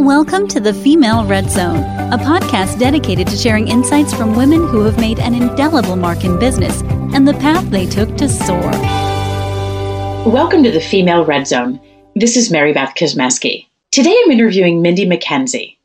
Welcome to the Female Red Zone, a podcast dedicated to sharing insights from women who have made an indelible mark in business and the path they took to soar. Welcome to the Female Red Zone. This is Mary Beth Kosmeski. Today I'm interviewing Mindy Mackenzie,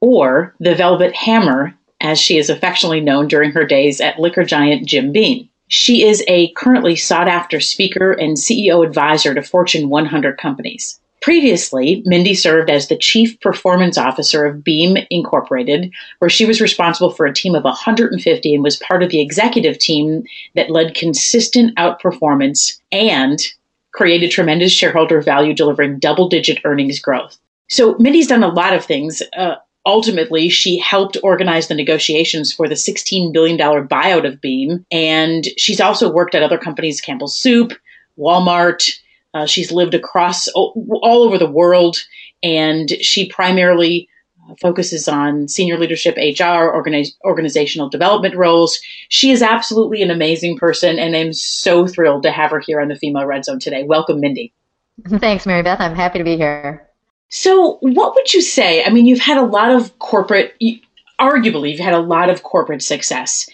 or the Velvet Hammer, as she is affectionately known during her days at liquor giant Jim Beam. She is a currently sought after speaker and CEO advisor to Fortune 100 companies. Previously, Mindy served as the Chief Performance Officer of Beam Incorporated, where she was responsible for a team of 150 and was part of the executive team that led consistent outperformance and created tremendous shareholder value, delivering double digit earnings growth. So, Mindy's done a lot of things. Uh, ultimately, she helped organize the negotiations for the $16 billion buyout of Beam. And she's also worked at other companies, Campbell Soup, Walmart. Uh, she's lived across all over the world, and she primarily uh, focuses on senior leadership, HR, organiz- organizational development roles. She is absolutely an amazing person, and I'm so thrilled to have her here on the Female Red Zone today. Welcome, Mindy. Thanks, Mary Beth. I'm happy to be here. So, what would you say? I mean, you've had a lot of corporate, arguably, you've had a lot of corporate success,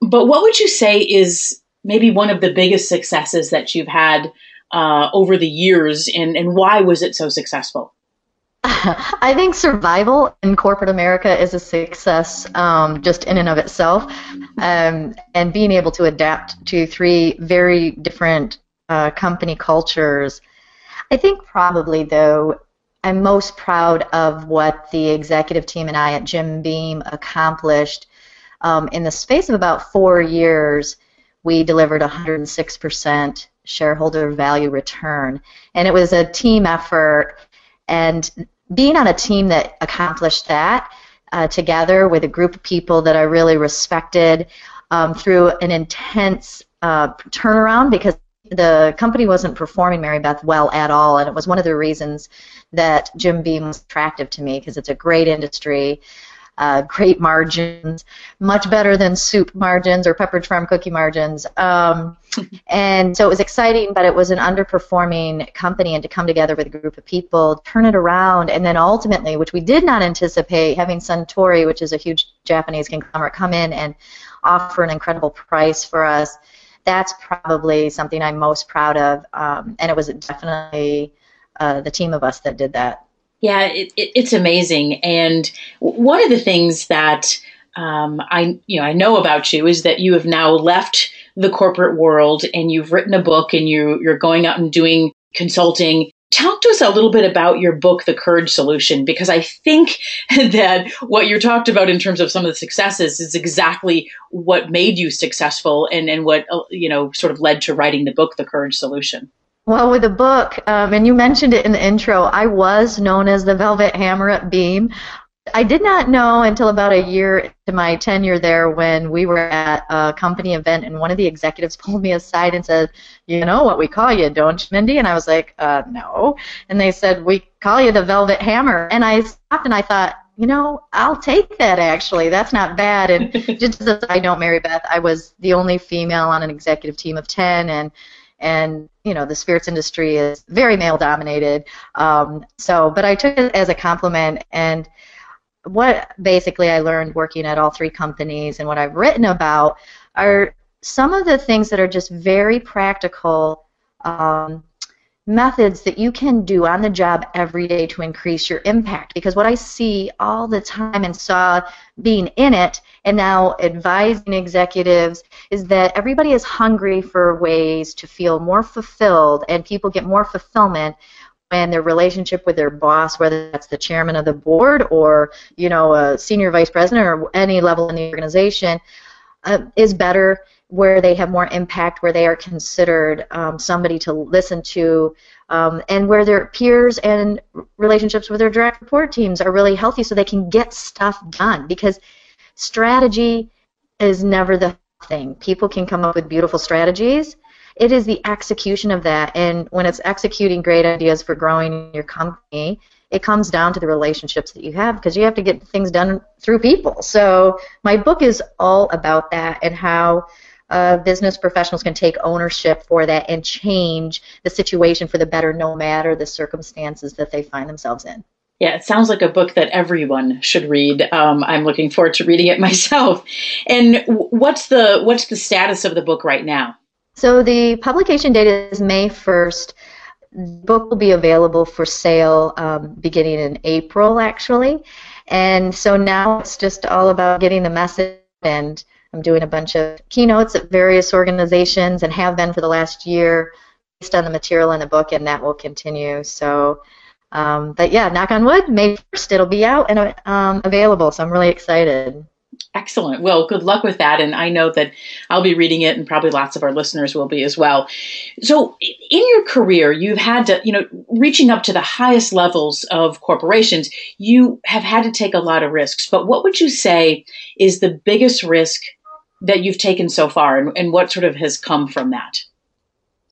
but what would you say is maybe one of the biggest successes that you've had uh, over the years, and, and why was it so successful? I think survival in corporate America is a success um, just in and of itself, um, and being able to adapt to three very different uh, company cultures. I think probably though I'm most proud of what the executive team and I at Jim Beam accomplished. Um, in the space of about four years, we delivered 106% shareholder value return. And it was a team effort. And being on a team that accomplished that uh, together with a group of people that I really respected um, through an intense uh, turnaround because the company wasn't performing Mary Beth well at all, and it was one of the reasons that Jim Beam was attractive to me because it's a great industry, uh, great margins, much better than soup margins or Pepperidge Farm cookie margins. Um, and so it was exciting, but it was an underperforming company, and to come together with a group of people, turn it around, and then ultimately, which we did not anticipate, having Suntory, which is a huge Japanese conglomerate, come in and offer an incredible price for us that's probably something I'm most proud of, um, and it was definitely uh, the team of us that did that. Yeah, it, it, it's amazing, and one of the things that um, I you know I know about you is that you have now left the corporate world and you've written a book and you you're going out and doing consulting Talk to us a little bit about your book, The Courage Solution, because I think that what you talked about in terms of some of the successes is exactly what made you successful and, and what, uh, you know, sort of led to writing the book, The Courage Solution. Well, with the book, um, and you mentioned it in the intro, I was known as the Velvet Hammer at Beam. I did not know until about a year to my tenure there when we were at a company event and one of the executives pulled me aside and said, You know what we call you, don't you, Mindy? And I was like, uh, No. And they said, We call you the Velvet Hammer. And I stopped and I thought, you know, I'll take that actually. That's not bad. And just as I don't, Mary Beth, I was the only female on an executive team of 10, and and you know the spirits industry is very male dominated. Um, so, but I took it as a compliment, and what basically I learned working at all three companies and what I've written about are some of the things that are just very practical um, methods that you can do on the job every day to increase your impact. Because what I see all the time and saw being in it and now advising executives is that everybody is hungry for ways to feel more fulfilled and people get more fulfillment when their relationship with their boss, whether that's the chairman of the board or you know a senior vice president or any level in the organization, uh, is better. Where they have more impact, where they are considered um, somebody to listen to, um, and where their peers and relationships with their direct report teams are really healthy, so they can get stuff done. Because strategy is never the thing. People can come up with beautiful strategies, it is the execution of that. And when it's executing great ideas for growing your company, it comes down to the relationships that you have because you have to get things done through people. So my book is all about that and how uh, business professionals can take ownership for that and change the situation for the better no matter the circumstances that they find themselves in. Yeah, it sounds like a book that everyone should read. Um, I'm looking forward to reading it myself. And what's the what's the status of the book right now? So the publication date is May 1st. The book will be available for sale um, beginning in April, actually. And so now it's just all about getting the message and I'm doing a bunch of keynotes at various organizations and have been for the last year based on the material in the book, and that will continue. So, um, but yeah, knock on wood, May 1st it'll be out and um, available. So I'm really excited. Excellent. Well, good luck with that. And I know that I'll be reading it, and probably lots of our listeners will be as well. So, in your career, you've had to, you know, reaching up to the highest levels of corporations, you have had to take a lot of risks. But what would you say is the biggest risk that you've taken so far, and, and what sort of has come from that?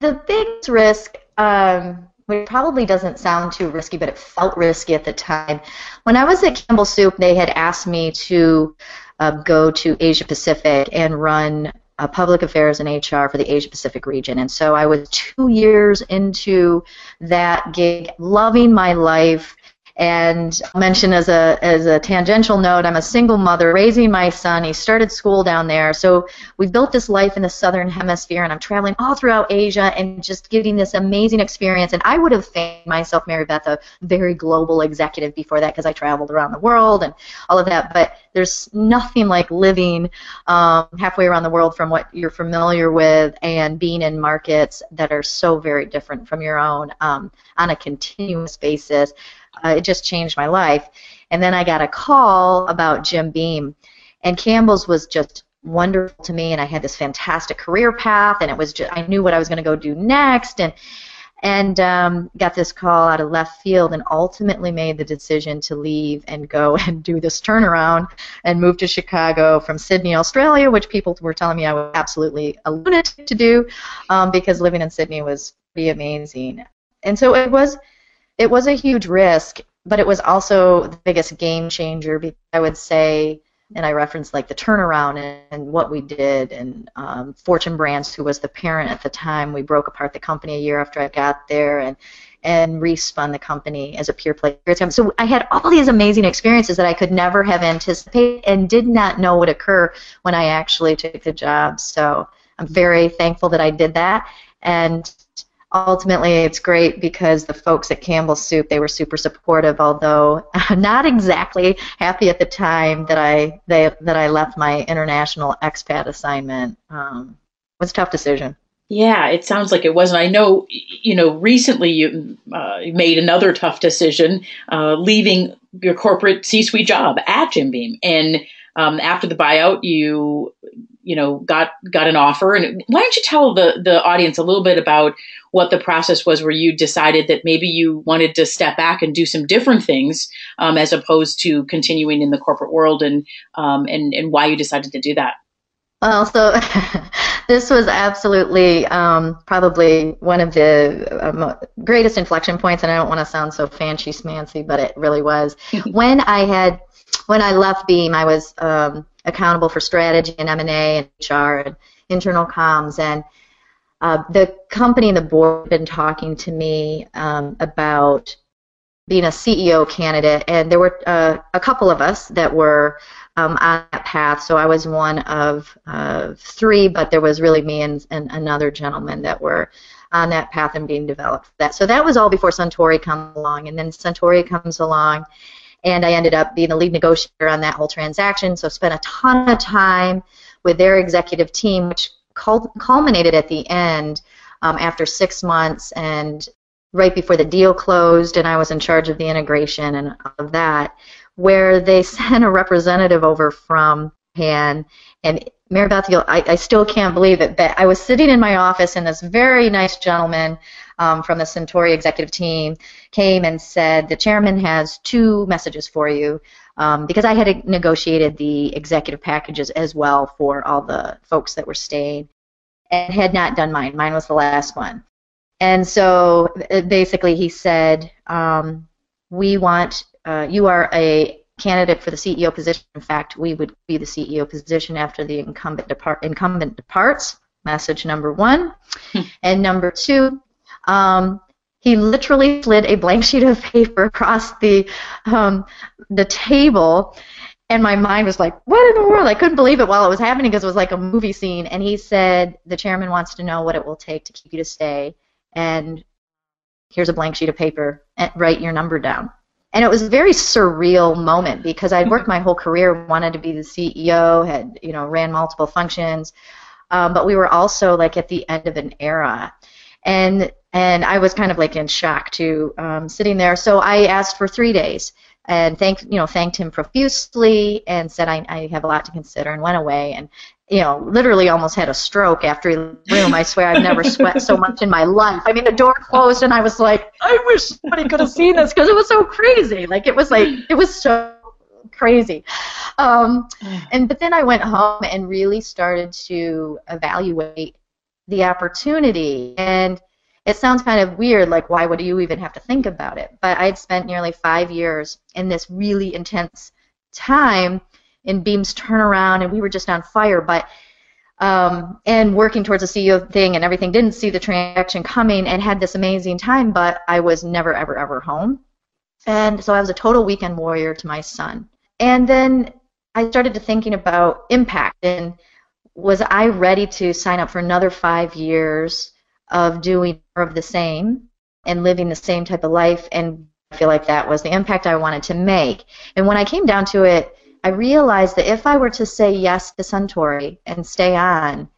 The biggest risk, um, which probably doesn't sound too risky, but it felt risky at the time. When I was at Campbell Soup, they had asked me to uh, go to Asia Pacific and run uh, public affairs and HR for the Asia Pacific region. And so I was two years into that gig, loving my life, and I'll mention as a as a tangential note, I'm a single mother raising my son. He started school down there, so we built this life in the southern hemisphere, and I'm traveling all throughout Asia and just getting this amazing experience. And I would have famed myself, Mary Beth, a very global executive before that because I traveled around the world and all of that. But there's nothing like living um, halfway around the world from what you're familiar with and being in markets that are so very different from your own um, on a continuous basis uh, it just changed my life. And then I got a call about Jim Beam, and Campbell's was just wonderful to me, and I had this fantastic career path, and it was just I knew what I was going to go do next, and and um, got this call out of left field, and ultimately made the decision to leave and go and do this turnaround and move to Chicago from Sydney, Australia, which people were telling me I was absolutely a lunatic to do, um, because living in Sydney was pretty amazing, and so it was it was a huge risk, but it was also the biggest game changer. I would say, and I referenced like the turnaround and, and what we did, and um, Fortune Brands, who was the parent at the time, we broke apart the company a year after I got there, and and respun the company as a pure play. So I had all these amazing experiences that I could never have anticipated and did not know would occur when I actually took the job. So I'm very thankful that I did that. And ultimately it's great because the folks at Campbell Soup they were super supportive although not exactly happy at the time that I they, that I left my international expat assignment. Um, it was a tough decision. Yeah it sounds like it wasn't I know you know recently you uh, made another tough decision uh, leaving your corporate C-suite job at Jim Beam. And um, after the buyout you you know got got an offer. And why don't you tell the the audience a little bit about what the process was where you decided that maybe you wanted to step back and do some different things um, as opposed to continuing in the corporate world and um, and and why you decided to do that? Well so this was absolutely um, probably one of the um, greatest inflection points and i don't want to sound so fancy smancy but it really was. When i had when i left beam i was um, accountable for strategy and M&A and HR and internal comms. And uh, the company and the board have been talking to me um, about being a CEO candidate, and there were uh, a couple of us that were um, on that path. So I was one of uh, three, but there was really me and, and another gentleman that were on that path and being developed. That so that was all before Suntory comes along, and then Suntory comes along, and I ended up being the lead negotiator on that whole transaction. So spent a ton of time with their executive team, which culminated at the end um, after six months and right before the deal closed, and I was in charge of the integration and all of that, where they sent a representative over from Japan and Mary Beth, I, I still can't believe it, but I was sitting in my office and this very nice gentleman um, from the Suntory executive team came and said, the chairman has two messages for you. Um, because I had negotiated the executive packages as well for all the folks that were staying and had not done mine. Mine was the last one. And so uh, basically he said, um, we want, uh, you are a candidate for the CEO position. In fact, we would be the CEO position after the incumbent, depart- incumbent departs. Message number one. and number two, um, he literally slid a blank sheet of paper across the um, the table and my mind was like, what in the world? I couldn't believe it while it was happening because it was like a movie scene. And he said, the chairman wants to know what it will take to keep you to stay. And here's a blank sheet of paper. And write your number down. And it was a very surreal moment because I'd worked my whole career, wanted to be the CEO, had you know ran multiple functions, um, but we were also like at the end of an era, and and I was kind of like in shock to um, sitting there. So I asked for three days and thank you know thanked him profusely and said I, I have a lot to consider and went away and you know literally almost had a stroke after the room. I swear I've never sweat so much in my life. I mean the door closed and I was like I wish somebody could have seen this because it was so crazy. Like it was like it was so crazy. Um, and but then I went home and really started to evaluate the opportunity and it sounds kind of weird, like why would you even have to think about it? But I had spent nearly five years in this really intense time in Beam's turnaround, and we were just on fire. But um, and working towards a CEO thing and everything, didn't see the transaction coming, and had this amazing time. But I was never, ever, ever home, and so I was a total weekend warrior to my son. And then I started to thinking about impact and was I ready to sign up for another five years? Of doing more of the same and living the same type of life and I feel like that was the impact I wanted to make. And when I came down to it, I realized that if I were to say yes to Suntory and stay on,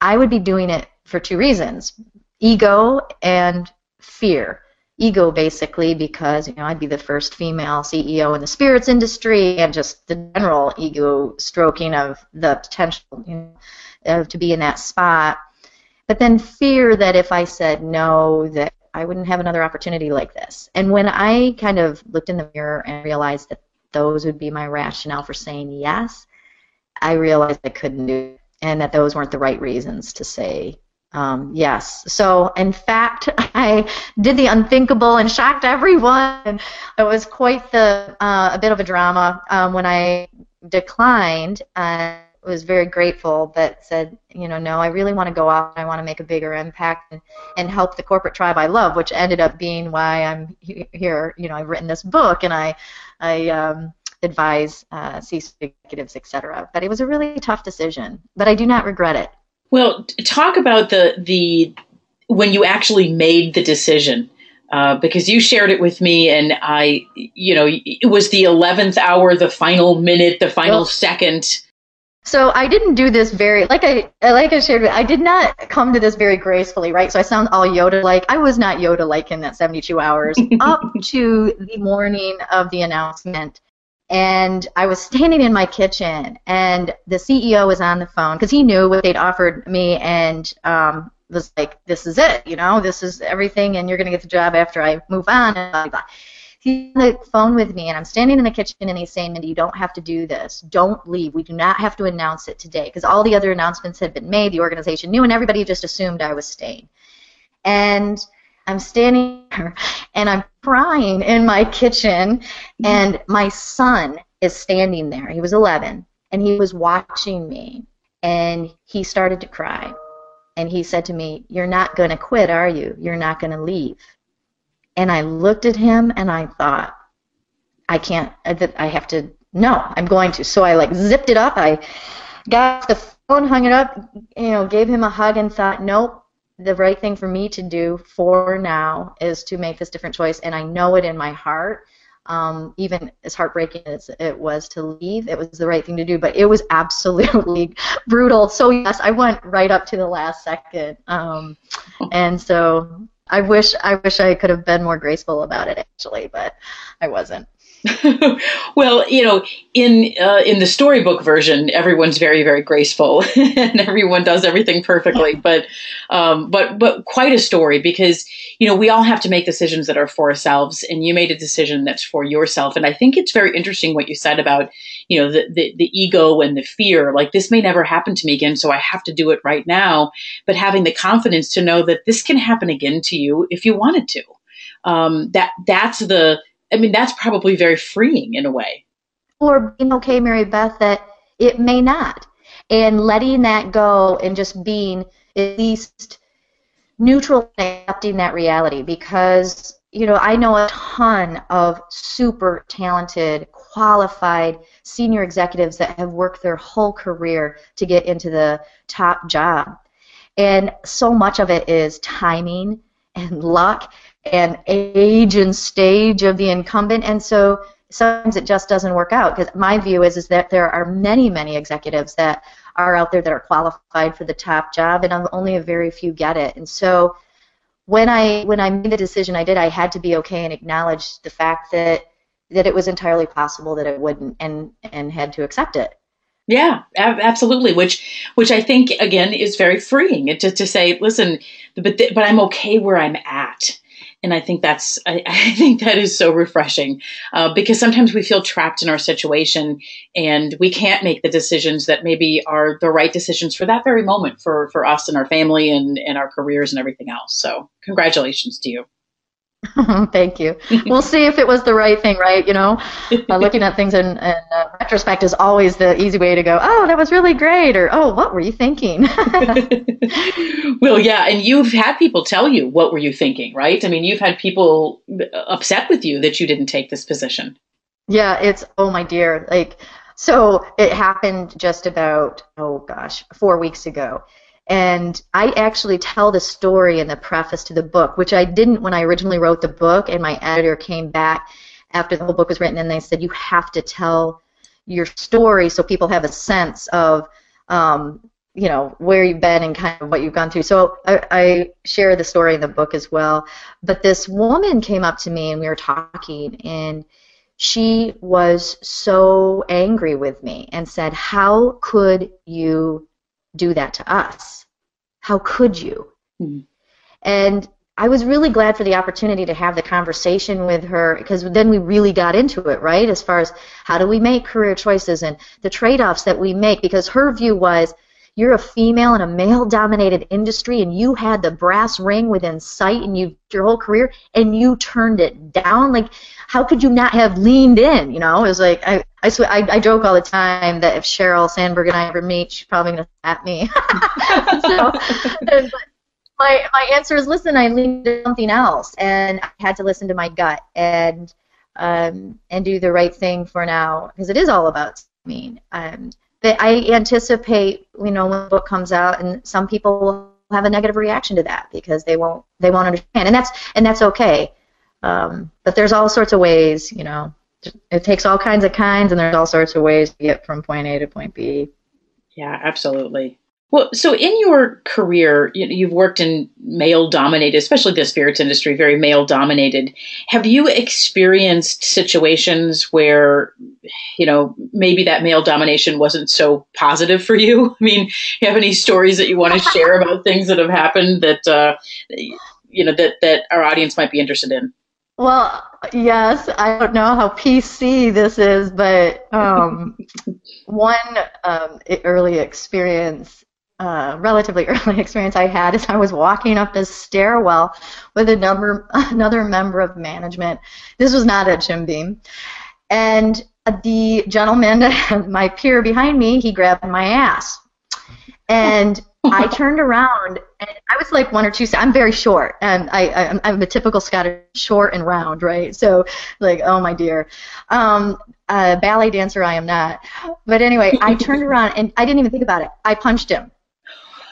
I would be doing it for two reasons ego and fear. Ego, basically, because you know I'd be the first female CEO in the spirits industry, and just the general ego stroking of the potential you know, of, to be in that spot but then fear that if I said no, that I wouldn't have another opportunity like this. And when I kind of looked in the mirror and realized that those would be my rationale for saying yes, I realized I couldn't do it and that those weren't the right reasons to say um, yes. So, in fact, I did the unthinkable and shocked everyone. It was quite the uh, a bit of a drama um, when I declined. Uh, was very grateful, but said, you know, no, I really want to go out. I want to make a bigger impact and, and help the corporate tribe I love, which ended up being why I'm here. You know, I've written this book and I, I um, advise uh, C-suite executives, etc. But it was a really tough decision, but I do not regret it. Well, talk about the the when you actually made the decision. Uh, because you shared it with me, and I, you know, it was the eleventh hour, the final minute, the final well, second so I didn't do this very like I like I shared. I did not come to this very gracefully, right? So I sound all Yoda like. I was not Yoda like in that 72 hours up to the morning of the announcement, and I was standing in my kitchen, and the CEO was on the phone because he knew what they'd offered me, and um, was like, "This is it, you know, this is everything, and you're gonna get the job after I move on." And blah, blah he's on the phone with me, and I'm standing in the kitchen, and he's saying, Mindy, you don't have to do this. Don't leave. We do not have to announce it today because all the other announcements had been made. The organization knew, and everybody just assumed I was staying. And I'm standing there, and I'm crying in my kitchen, and my son is standing there. He was 11, and he was watching me, and he started to cry. And he said to me, You're not going to quit, are you? You're not going to leave. And I looked at him and I thought, I can't, I have to, no, I'm going to. So I like zipped it up. I got the phone, hung it up, you know, gave him a hug and thought, nope, the right thing for me to do for now is to make this different choice. And I know it in my heart. Um, even as heartbreaking as it was to leave, it was the right thing to do. But it was absolutely brutal. So yes, I went right up to the last second, um, and so I wish I wish I could have been more graceful about it actually, but I wasn't. well, you know, in uh, in the storybook version, everyone's very very graceful and everyone does everything perfectly. But um, but but quite a story because you know we all have to make decisions that are for ourselves, and you made a decision that's for yourself. And I think it's very interesting what you said about you know the the, the ego and the fear. Like this may never happen to me again, so I have to do it right now. But having the confidence to know that this can happen again to you if you wanted to. Um, that that's the I mean, that's probably very freeing in a way. Or being okay, Mary Beth, that it may not. And letting that go and just being at least neutral accepting that reality because you know I know a ton of super talented, qualified senior executives that have worked their whole career to get into the top job. And so much of it is timing and luck and age and stage of the incumbent. And so sometimes it just doesn't work out because my view is is that there are many many executives that are out there that are qualified for the top job and only a very few get it and so when i when i made the decision i did i had to be okay and acknowledge the fact that that it was entirely possible that it wouldn't and and had to accept it yeah, absolutely. Which, which I think again is very freeing. To, to say, listen, but but I'm okay where I'm at and I think that's I, I think that is so refreshing uh, because sometimes we feel trapped in our situation and we can't make the decisions that maybe are the right decisions for that very moment for for us and our family and and our careers and everything else. So congratulations to you. Thank you. We'll see if it was the right thing, right? You know, uh, looking at things in, in uh, retrospect is always the easy way to go. Oh, that was really great, or oh, what were you thinking? well, yeah, and you've had people tell you what were you thinking, right? I mean, you've had people upset with you that you didn't take this position. Yeah, it's oh my dear, like so it happened just about oh gosh, four weeks ago and I actually tell the story in the preface to the book, which I didn't when I originally wrote the book, and my editor came back after the whole book was written and they said, You have to tell your story so people have a sense of um, you know where you've been and kind of what you've gone through. So I, I, share the story in the book as well. But this woman came up to me and we were talking, and she was so angry with me and said, "How could you do that to us? How could you? Mm-hmm. And I was really glad for the opportunity to have the conversation with her because then we really got into it, right? As far as how do we make career choices and the trade offs that we make, because her view was you're a female in a male dominated industry and you had the brass ring within sight and you your whole career and you turned it down like how could you not have leaned in you know it was like i i, sw- I, I joke all the time that if Sheryl Sandberg and i ever meet she's probably to slap me so my my answer is listen i leaned into something else and i had to listen to my gut and um, and do the right thing for now because it is all about me um, but I anticipate, you know, when the book comes out, and some people will have a negative reaction to that because they won't they won't understand, and that's and that's okay. Um, but there's all sorts of ways, you know. It takes all kinds of kinds, and there's all sorts of ways to get from point A to point B. Yeah, absolutely. Well, so in your career, you've worked in male dominated, especially the spirits industry, very male dominated. Have you experienced situations where, you know, maybe that male domination wasn't so positive for you? I mean, you have any stories that you want to share about things that have happened that, uh, you know, that, that our audience might be interested in? Well, yes, I don't know how PC this is, but um, one um, early experience uh, relatively early experience I had is I was walking up this stairwell with a number, another member of management. This was not at Jim Beam. And the gentleman, my peer behind me, he grabbed my ass. And I turned around, and I was like one or two. I'm very short, and I, I I'm a typical Scottish, short and round, right? So, like, oh my dear, um, a ballet dancer I am not. But anyway, I turned around and I didn't even think about it. I punched him.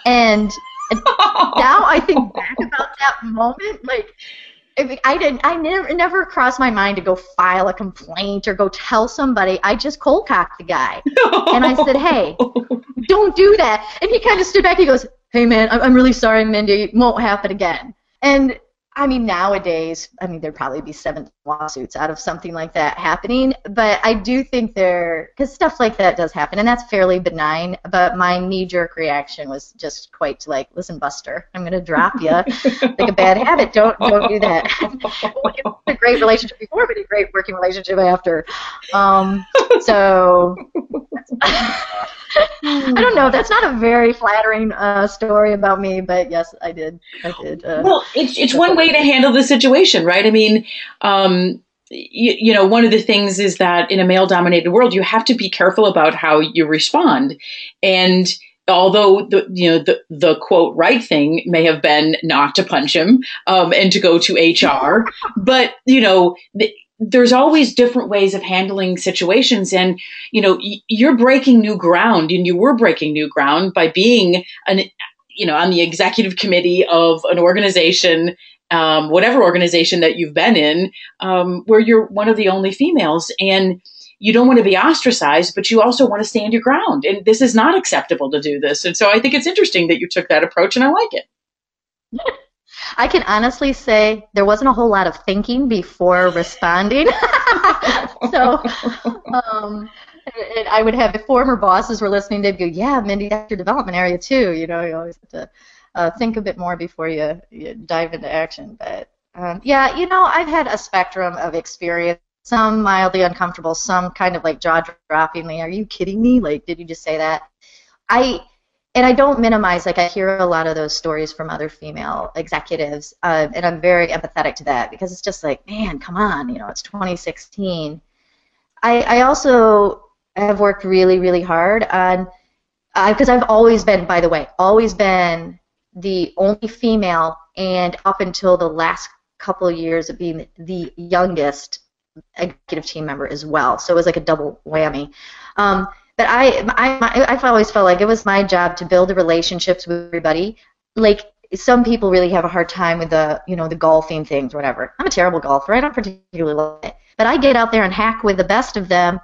And now I think back about that moment, like I didn't, I never, never crossed my mind to go file a complaint or go tell somebody. I just cold cocked the guy, and I said, "Hey, don't do that." And he kind of stood back. And he goes, "Hey, man, I'm, I'm really sorry, Mindy. It won't happen again." And I mean, nowadays, I mean, there'd probably be seven lawsuits out of something like that happening. But I do think there, because stuff like that does happen, and that's fairly benign. But my knee-jerk reaction was just quite like, "Listen, Buster, I'm going to drop you like a bad habit. Don't don't do that." it was a great relationship before, but a great working relationship after. Um, so I don't know. That's not a very flattering uh, story about me, but yes, I did. I did. Uh, well, it's it's one way to handle the situation, right? I mean, um, you, you know, one of the things is that in a male-dominated world, you have to be careful about how you respond, and although the you know the the quote right thing may have been not to punch him um, and to go to HR, but you know. The, there's always different ways of handling situations and you know you're breaking new ground and you were breaking new ground by being an you know on the executive committee of an organization um, whatever organization that you've been in um, where you're one of the only females and you don't want to be ostracized, but you also want to stand your ground. And this is not acceptable to do this. And so I think it's interesting that you took that approach, and I like it. I can honestly say there wasn't a whole lot of thinking before responding. so, um, I would have if former bosses were listening, they'd go, "Yeah, Mindy, that's your development area too." You know, you always have to uh, think a bit more before you, you dive into action. But um, yeah, you know, I've had a spectrum of experience some mildly uncomfortable, some kind of like jaw droppingly, are you kidding me? Like, did you just say that? I and I don't minimize. Like, I hear a lot of those stories from other female executives, uh, and I'm very empathetic to that because it's just like, man, come on, you know, it's 2016. I I also have worked really, really hard on because uh, I've always been, by the way, always been the only female, and up until the last couple of years of being the youngest executive team member as well. So it was like a double whammy. Um, but I, I, I've always felt like it was my job to build the relationships with everybody. Like some people really have a hard time with the, you know, the golfing things or whatever. I'm a terrible golfer. I don't particularly like it. But I get out there and hack with the best of them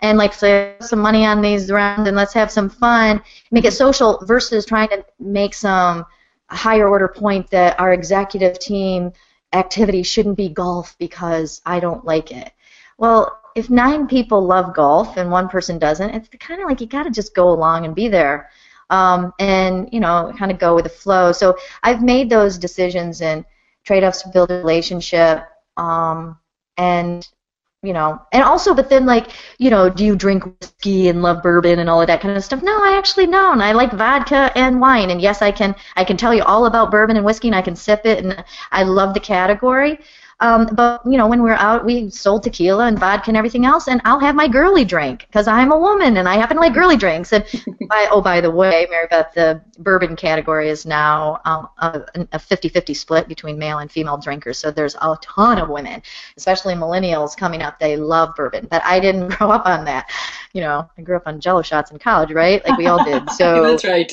and like say some money on these rounds and let's have some fun, make it social versus trying to make some higher order point that our executive team activity shouldn't be golf because I don't like it. Well, if nine people love golf and one person doesn't, it's kind of like you got to just go along and be there, um, and you know, kind of go with the flow. So I've made those decisions and trade-offs to build a relationship, um, and you know, and also, but then like, you know, do you drink whiskey and love bourbon and all of that kind of stuff? No, I actually don't. I like vodka and wine, and yes, I can I can tell you all about bourbon and whiskey, and I can sip it, and I love the category. Um, but you know, when we're out, we sold tequila and vodka and everything else, and I'll have my girly drink because I'm a woman and I happen to like girly drinks. And by, oh, by the way, Mary Beth, the bourbon category is now um, a, a 50-50 split between male and female drinkers. So there's a ton of women, especially millennials coming up. They love bourbon, but I didn't grow up on that. You know, I grew up on Jello shots in college, right? Like we all did. So that's right.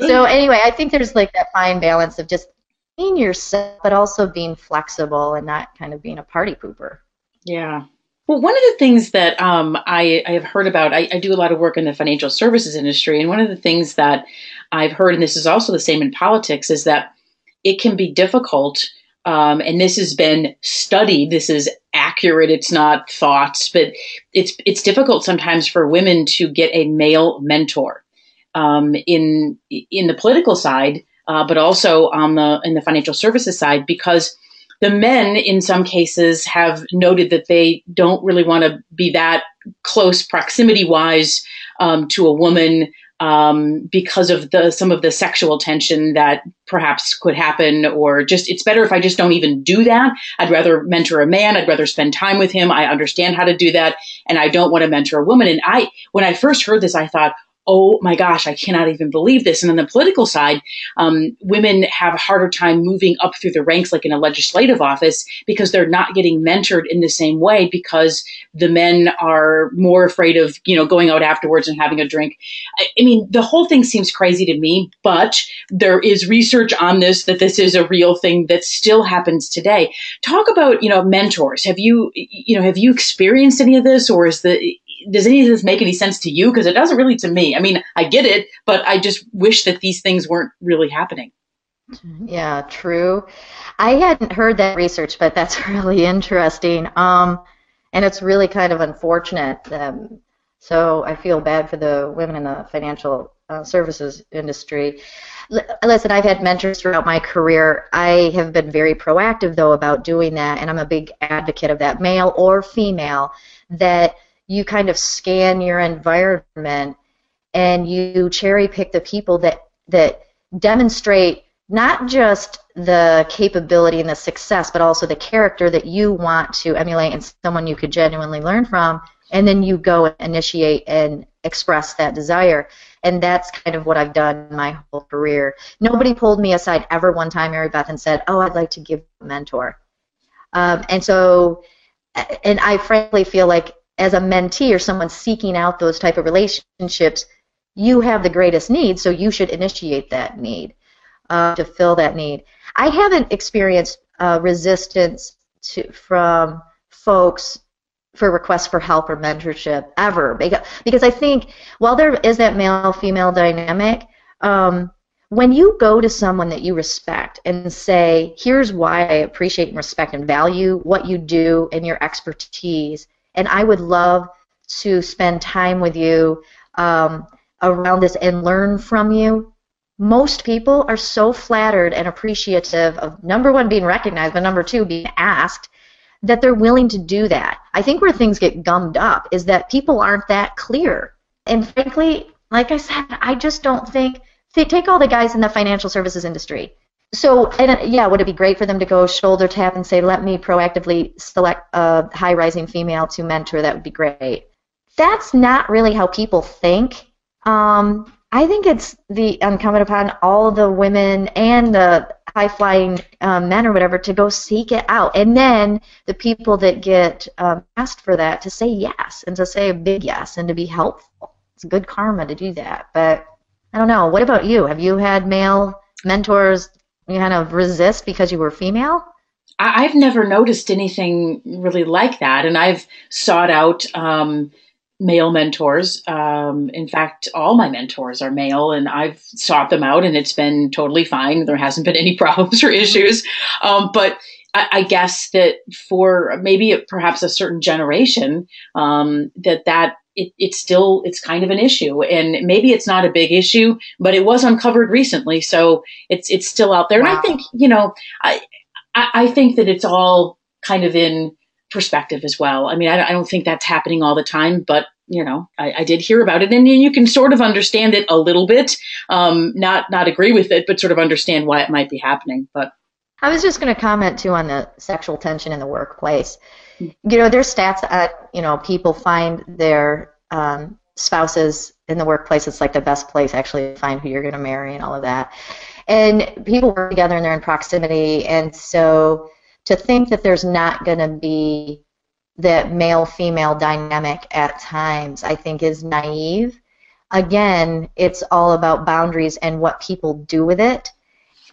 so anyway, I think there's like that fine balance of just being yourself, but also being flexible and not kind of being a party pooper. Yeah. Well, one of the things that um, I, I, have heard about, I, I, do a lot of work in the financial services industry, and one of the things that I've heard, and this is also the same in politics, is that it can be difficult, um, and this has been studied. This is accurate. It's not thoughts, but it's it's difficult sometimes for women to get a male mentor. Um, in in the political side, uh, but also on the in the financial services side because the men in some cases have noted that they don't really want to be that close proximity wise um, to a woman um, because of the some of the sexual tension that perhaps could happen or just it's better if I just don't even do that. I'd rather mentor a man, I'd rather spend time with him. I understand how to do that and I don't want to mentor a woman. And I when I first heard this I thought, oh my gosh, I cannot even believe this. And on the political side, um, women have a harder time moving up through the ranks, like in a legislative office, because they're not getting mentored in the same way because the men are more afraid of, you know, going out afterwards and having a drink. I, I mean, the whole thing seems crazy to me, but there is research on this that this is a real thing that still happens today. Talk about, you know, mentors. Have you, you know, have you experienced any of this or is the, does any of this make any sense to you? Because it doesn't really to me. I mean, I get it, but I just wish that these things weren't really happening. Yeah, true. I hadn't heard that research, but that's really interesting. Um, and it's really kind of unfortunate. Um, so I feel bad for the women in the financial uh, services industry. L- listen, I've had mentors throughout my career. I have been very proactive, though, about doing that, and I'm a big advocate of that, male or female, that you kind of scan your environment and you cherry pick the people that that demonstrate not just the capability and the success, but also the character that you want to emulate and someone you could genuinely learn from, and then you go and initiate and express that desire. And that's kind of what I've done my whole career. Nobody pulled me aside ever one time, Mary Beth, and said, "Oh, I'd like to give a mentor." Um, and so, and I frankly feel like as a mentee or someone seeking out those type of relationships, you have the greatest need, so you should initiate that need uh, to fill that need. I haven't experienced uh, resistance to, from folks for requests for help or mentorship ever because, I think while there is that male female dynamic, um, when you go to someone that you respect and say, here's why I appreciate and respect and value what you do and your expertise, and I would love to spend time with you um, around this and learn from you. Most people are so flattered and appreciative of number one being recognized, but number two being asked that they're willing to do that. I think where things get gummed up is that people aren't that clear. And frankly, like I said, I just don't think take all the guys in the financial services industry. So, and uh, yeah, would it be great for them to go shoulder tap and say, let me proactively select a high rising female to mentor? That would be great. That's not really how people think. Um, I think it's the incumbent upon all the women and the high flying um, men or whatever to go seek it out. And then the people that get um, asked for that to say yes and to say a big yes and to be helpful. It's good karma to do that. But I don't know. What about you? Have you had male mentors you kind of resist because you were female? I've never noticed anything really like that, and I've sought out um, male mentors. Um, in fact, all my mentors are male, and I've sought them out, and it's been totally fine. There hasn't been any problems or issues. Um, but I, I, guess that for maybe perhaps a certain generation, um, that that it, it's still it's kind of an issue. And maybe it's not a big issue but it was uncovered recently. So it's it's still out there. Wow. and i think you know I, I think that it's all kind of in perspective as well. I mean i, I don't think that's happening all the time but you know I, I, did hear about it. And you can sort of understand it a little bit. Um, not not agree with it but sort of understand why it might be happening. But i was just going to comment too on the sexual tension in the workplace you know, there's stats that you know people find their um, spouses in the workplace. It's like the best place actually to find who you're going to marry and all of that. And people work together and they're in proximity, and so to think that there's not going to be that male-female dynamic at times, I think, is naive. Again, it's all about boundaries and what people do with it.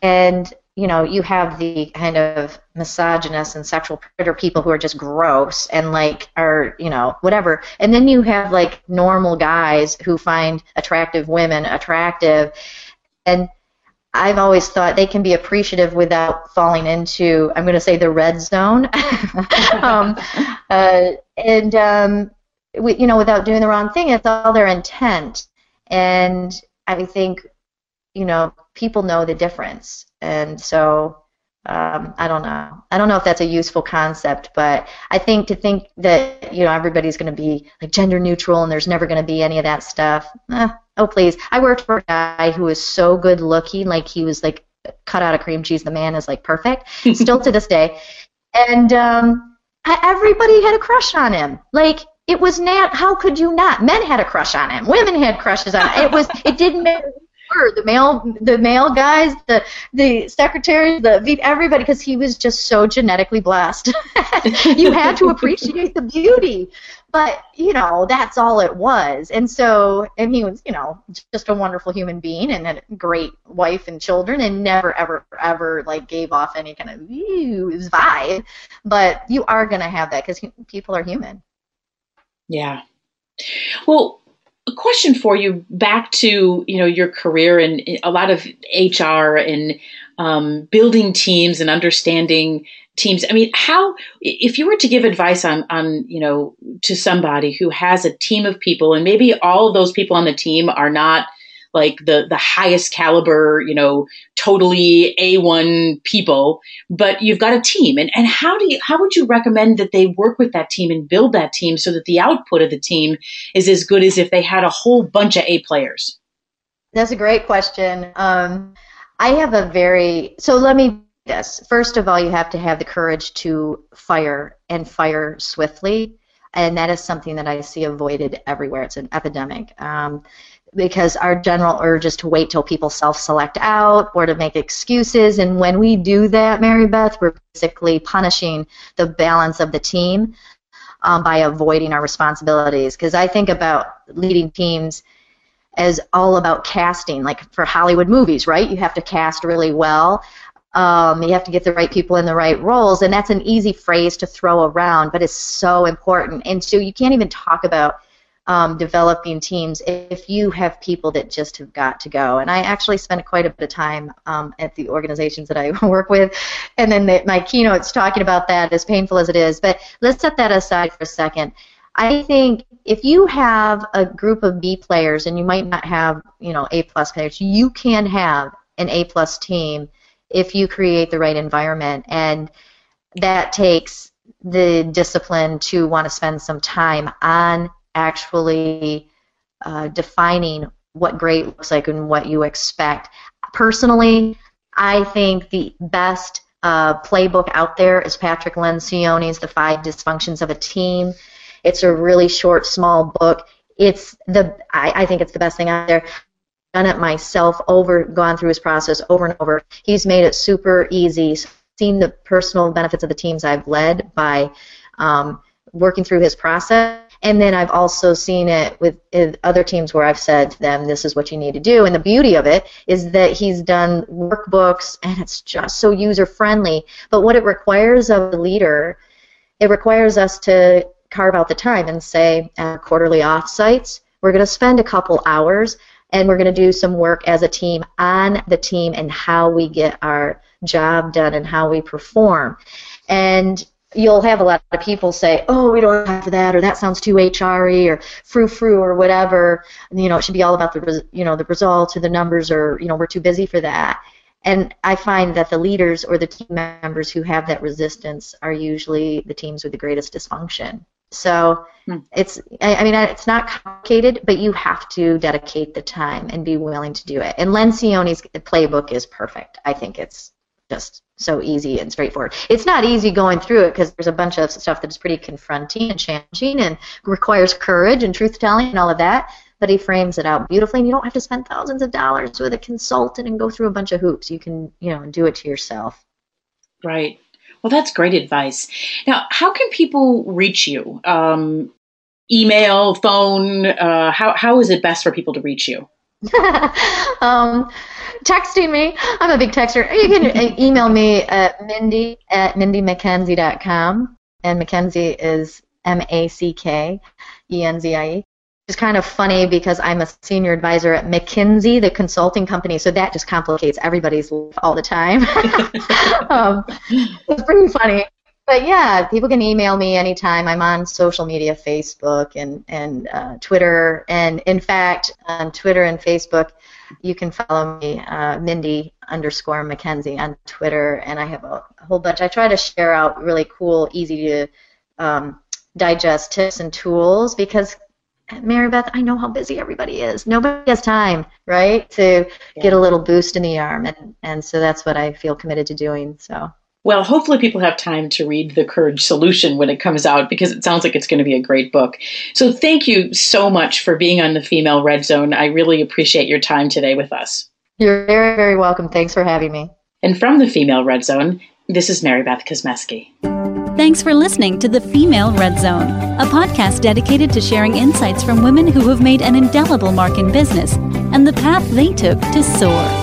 And you know, you have the kind of misogynist and sexual predator people who are just gross and like are, you know, whatever. And then you have like normal guys who find attractive women attractive. And I've always thought they can be appreciative without falling into, I'm going to say, the red zone. um, uh, and, um, we, you know, without doing the wrong thing, it's all their intent. And I think, you know, people know the difference and so um, I don't know. I don't know if that's a useful concept, but I think to think that you know everybody's going to be like gender neutral and there's never going to be any of that stuff. Eh, oh please! I worked for a guy who was so good looking, like he was like cut out of cream cheese. The man is like perfect, still to this day, and um, I, everybody had a crush on him. Like it was not. How could you not? Men had a crush on him. Women had crushes on him. It was. It didn't matter the male the male guys the the secretaries the everybody because he was just so genetically blessed. You had to appreciate the beauty but you know that's all it was. And so and he was you know just a wonderful human being and a great wife and children and never ever ever like gave off any kind of vibe. But you are to have that because people are human. Yeah. Well a question for you back to you know your career and a lot of HR and um, building teams and understanding teams. I mean, how if you were to give advice on on you know to somebody who has a team of people and maybe all of those people on the team are not like the the highest caliber, you know, totally A1 people, but you've got a team. And and how do you how would you recommend that they work with that team and build that team so that the output of the team is as good as if they had a whole bunch of A players? That's a great question. Um, I have a very so let me this. First of all, you have to have the courage to fire and fire swiftly. and that is something that I see avoided everywhere. It's an epidemic. Um, because our general urge is to wait till people self-select out or to make excuses. And when we do that mary beth we're basically punishing the balance of the team um, by avoiding our responsibilities. Because i think about leading teams as all about casting like for hollywood movies right? You have to cast really well. Um, you have to get the right people in the right roles, and that's an easy phrase to throw around, but it's so important. And so you can't even talk about um, developing teams if you have people that just have got to go. And I actually spend quite a bit of time um, at the organizations that I work with, and then the, my keynote's talking about that, as painful as it is. But let's set that aside for a second. I think if you have a group of B players, and you might not have, you know, A plus players, you can have an A plus team if you create the right environment. And that takes the discipline to want to spend some time on actually uh, defining what great looks like and what you expect. Personally, I think the best uh, playbook out there is Patrick Lencioni's The Five Dysfunctions of a Team. It's a really short, small book. It's the I, I think it's the best thing out there done it myself over, gone through his process over and over. He's made it super easy. Seen the personal benefits of the teams I've led by um, working through his process. And then I've also seen it with other teams where I've said to them, this is what you need to do. And the beauty of it is that he's done workbooks and it's just so user friendly. But what it requires of the leader, it requires us to carve out the time and say, at quarterly offsites, we're going to spend a couple hours and we're going to do some work as a team on the team and how we get our job done and how we perform. And you'll have a lot of people say, "Oh, we don't have that," or "That sounds too HRE," or "frou frou," or whatever. You know, it should be all about the you know the results or the numbers, or you know, we're too busy for that. And I find that the leaders or the team members who have that resistance are usually the teams with the greatest dysfunction. So hmm. it's I mean it's not complicated, but you have to dedicate the time and be willing to do it. And Len Lencioni's playbook is perfect. I think it's just so easy and straightforward. It's not easy going through it because there's a bunch of stuff that is pretty confronting and challenging and requires courage and truth telling and all of that. But he frames it out beautifully, and you don't have to spend thousands of dollars with a consultant and go through a bunch of hoops. You can, you know, do it to yourself. Right. Well, that's great advice. Now, how can people reach you? Um, email, phone? Uh, how, how is it best for people to reach you? um, texting me. I'm a big texter. You can email me at mindy at mindymackenzie.com. And Mackenzie is M A C K E N Z I E. It's kind of funny because I'm a senior advisor at McKinsey, the consulting company, so that just complicates everybody's life all the time. um, it's pretty funny. But yeah, people can email me anytime. I'm on social media, Facebook and and uh, Twitter, and in fact, on Twitter and Facebook, you can follow me, uh, Mindy underscore Mackenzie on Twitter, and I have a, a, whole bunch. I try to share out really cool, easy to um, digest tips and tools because Mary Beth, I know how busy everybody is. Nobody has time, right, to yeah. get a little boost in the arm, and and so that's what I feel committed to doing. So. Well, hopefully people have time to read The Courage Solution when it comes out because it sounds like it's going to be a great book. So thank you so much for being on the Female Red Zone. I really appreciate your time today with us. You're very, very welcome. Thanks for having me. And from the Female Red Zone, this is Mary Beth Kosmeski. Thanks for listening to the Female Red Zone, a podcast dedicated to sharing insights from women who have made an indelible mark in business and the path they took to soar.